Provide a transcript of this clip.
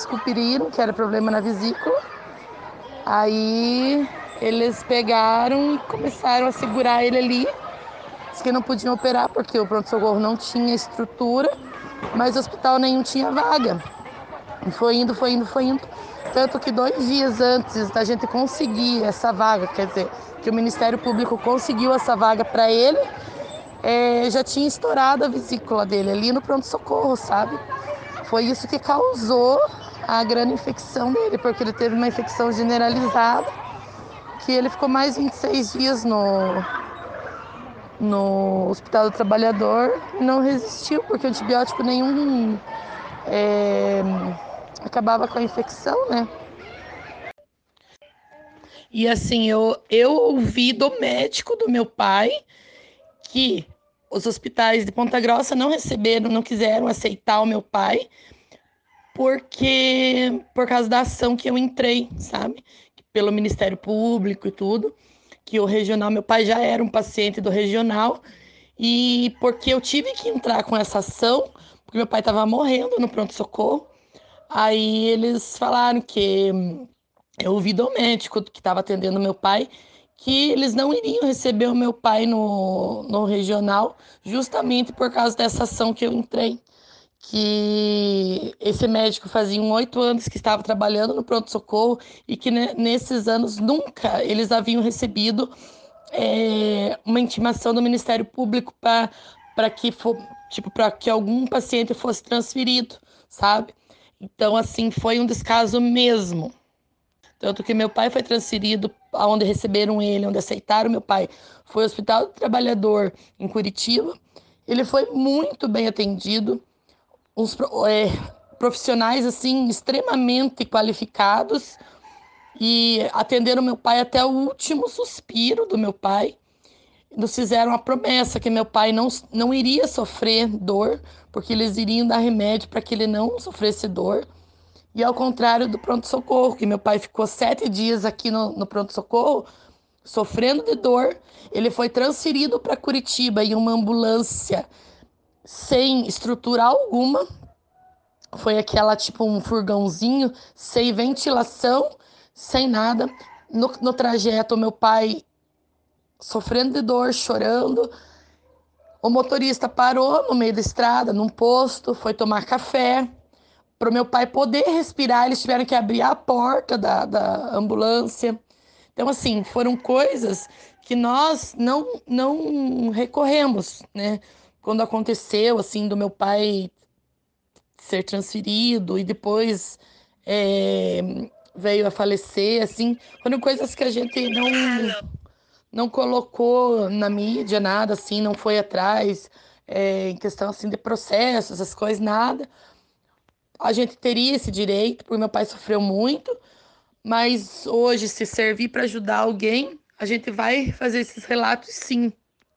descobriram que era problema na vesícula. Aí eles pegaram e começaram a segurar ele ali. Diz que não podiam operar porque o pronto-socorro não tinha estrutura, mas hospital nenhum tinha vaga. E foi indo, foi indo, foi indo. Tanto que dois dias antes da gente conseguir essa vaga, quer dizer, que o Ministério Público conseguiu essa vaga para ele, é, já tinha estourado a vesícula dele ali no pronto-socorro, sabe? Foi isso que causou a grande infecção dele, porque ele teve uma infecção generalizada, que ele ficou mais 26 dias no, no Hospital do Trabalhador e não resistiu, porque antibiótico nenhum é, acabava com a infecção, né? E assim, eu, eu ouvi do médico do meu pai que os hospitais de Ponta Grossa não receberam, não quiseram aceitar o meu pai, porque por causa da ação que eu entrei, sabe? Pelo Ministério Público e tudo, que o regional, meu pai já era um paciente do regional, e porque eu tive que entrar com essa ação, porque meu pai estava morrendo no pronto-socorro, aí eles falaram que eu ouvi do médico que estava atendendo meu pai que eles não iriam receber o meu pai no, no regional, justamente por causa dessa ação que eu entrei. Que esse médico fazia oito anos que estava trabalhando no pronto-socorro e que nesses anos nunca eles haviam recebido é, uma intimação do Ministério Público para que, for, tipo, que algum paciente fosse transferido, sabe? Então, assim, foi um descaso mesmo. Tanto que meu pai foi transferido aonde receberam ele, onde aceitaram meu pai, foi o Hospital do Trabalhador em Curitiba. Ele foi muito bem atendido, uns é, profissionais assim extremamente qualificados e atenderam meu pai até o último suspiro do meu pai. Nos fizeram a promessa que meu pai não, não iria sofrer dor, porque eles iriam dar remédio para que ele não sofresse dor. E ao contrário do pronto-socorro, que meu pai ficou sete dias aqui no, no pronto-socorro, sofrendo de dor, ele foi transferido para Curitiba em uma ambulância sem estrutura alguma. Foi aquela tipo um furgãozinho, sem ventilação, sem nada. No, no trajeto, meu pai sofrendo de dor, chorando. O motorista parou no meio da estrada, num posto, foi tomar café para o meu pai poder respirar, eles tiveram que abrir a porta da, da ambulância. Então, assim, foram coisas que nós não, não recorremos, né? Quando aconteceu, assim, do meu pai ser transferido e depois é, veio a falecer, assim, foram coisas que a gente não, não colocou na mídia, nada, assim, não foi atrás, é, em questão, assim, de processos, essas coisas, nada a gente teria esse direito, porque meu pai sofreu muito, mas hoje, se servir para ajudar alguém, a gente vai fazer esses relatos sim.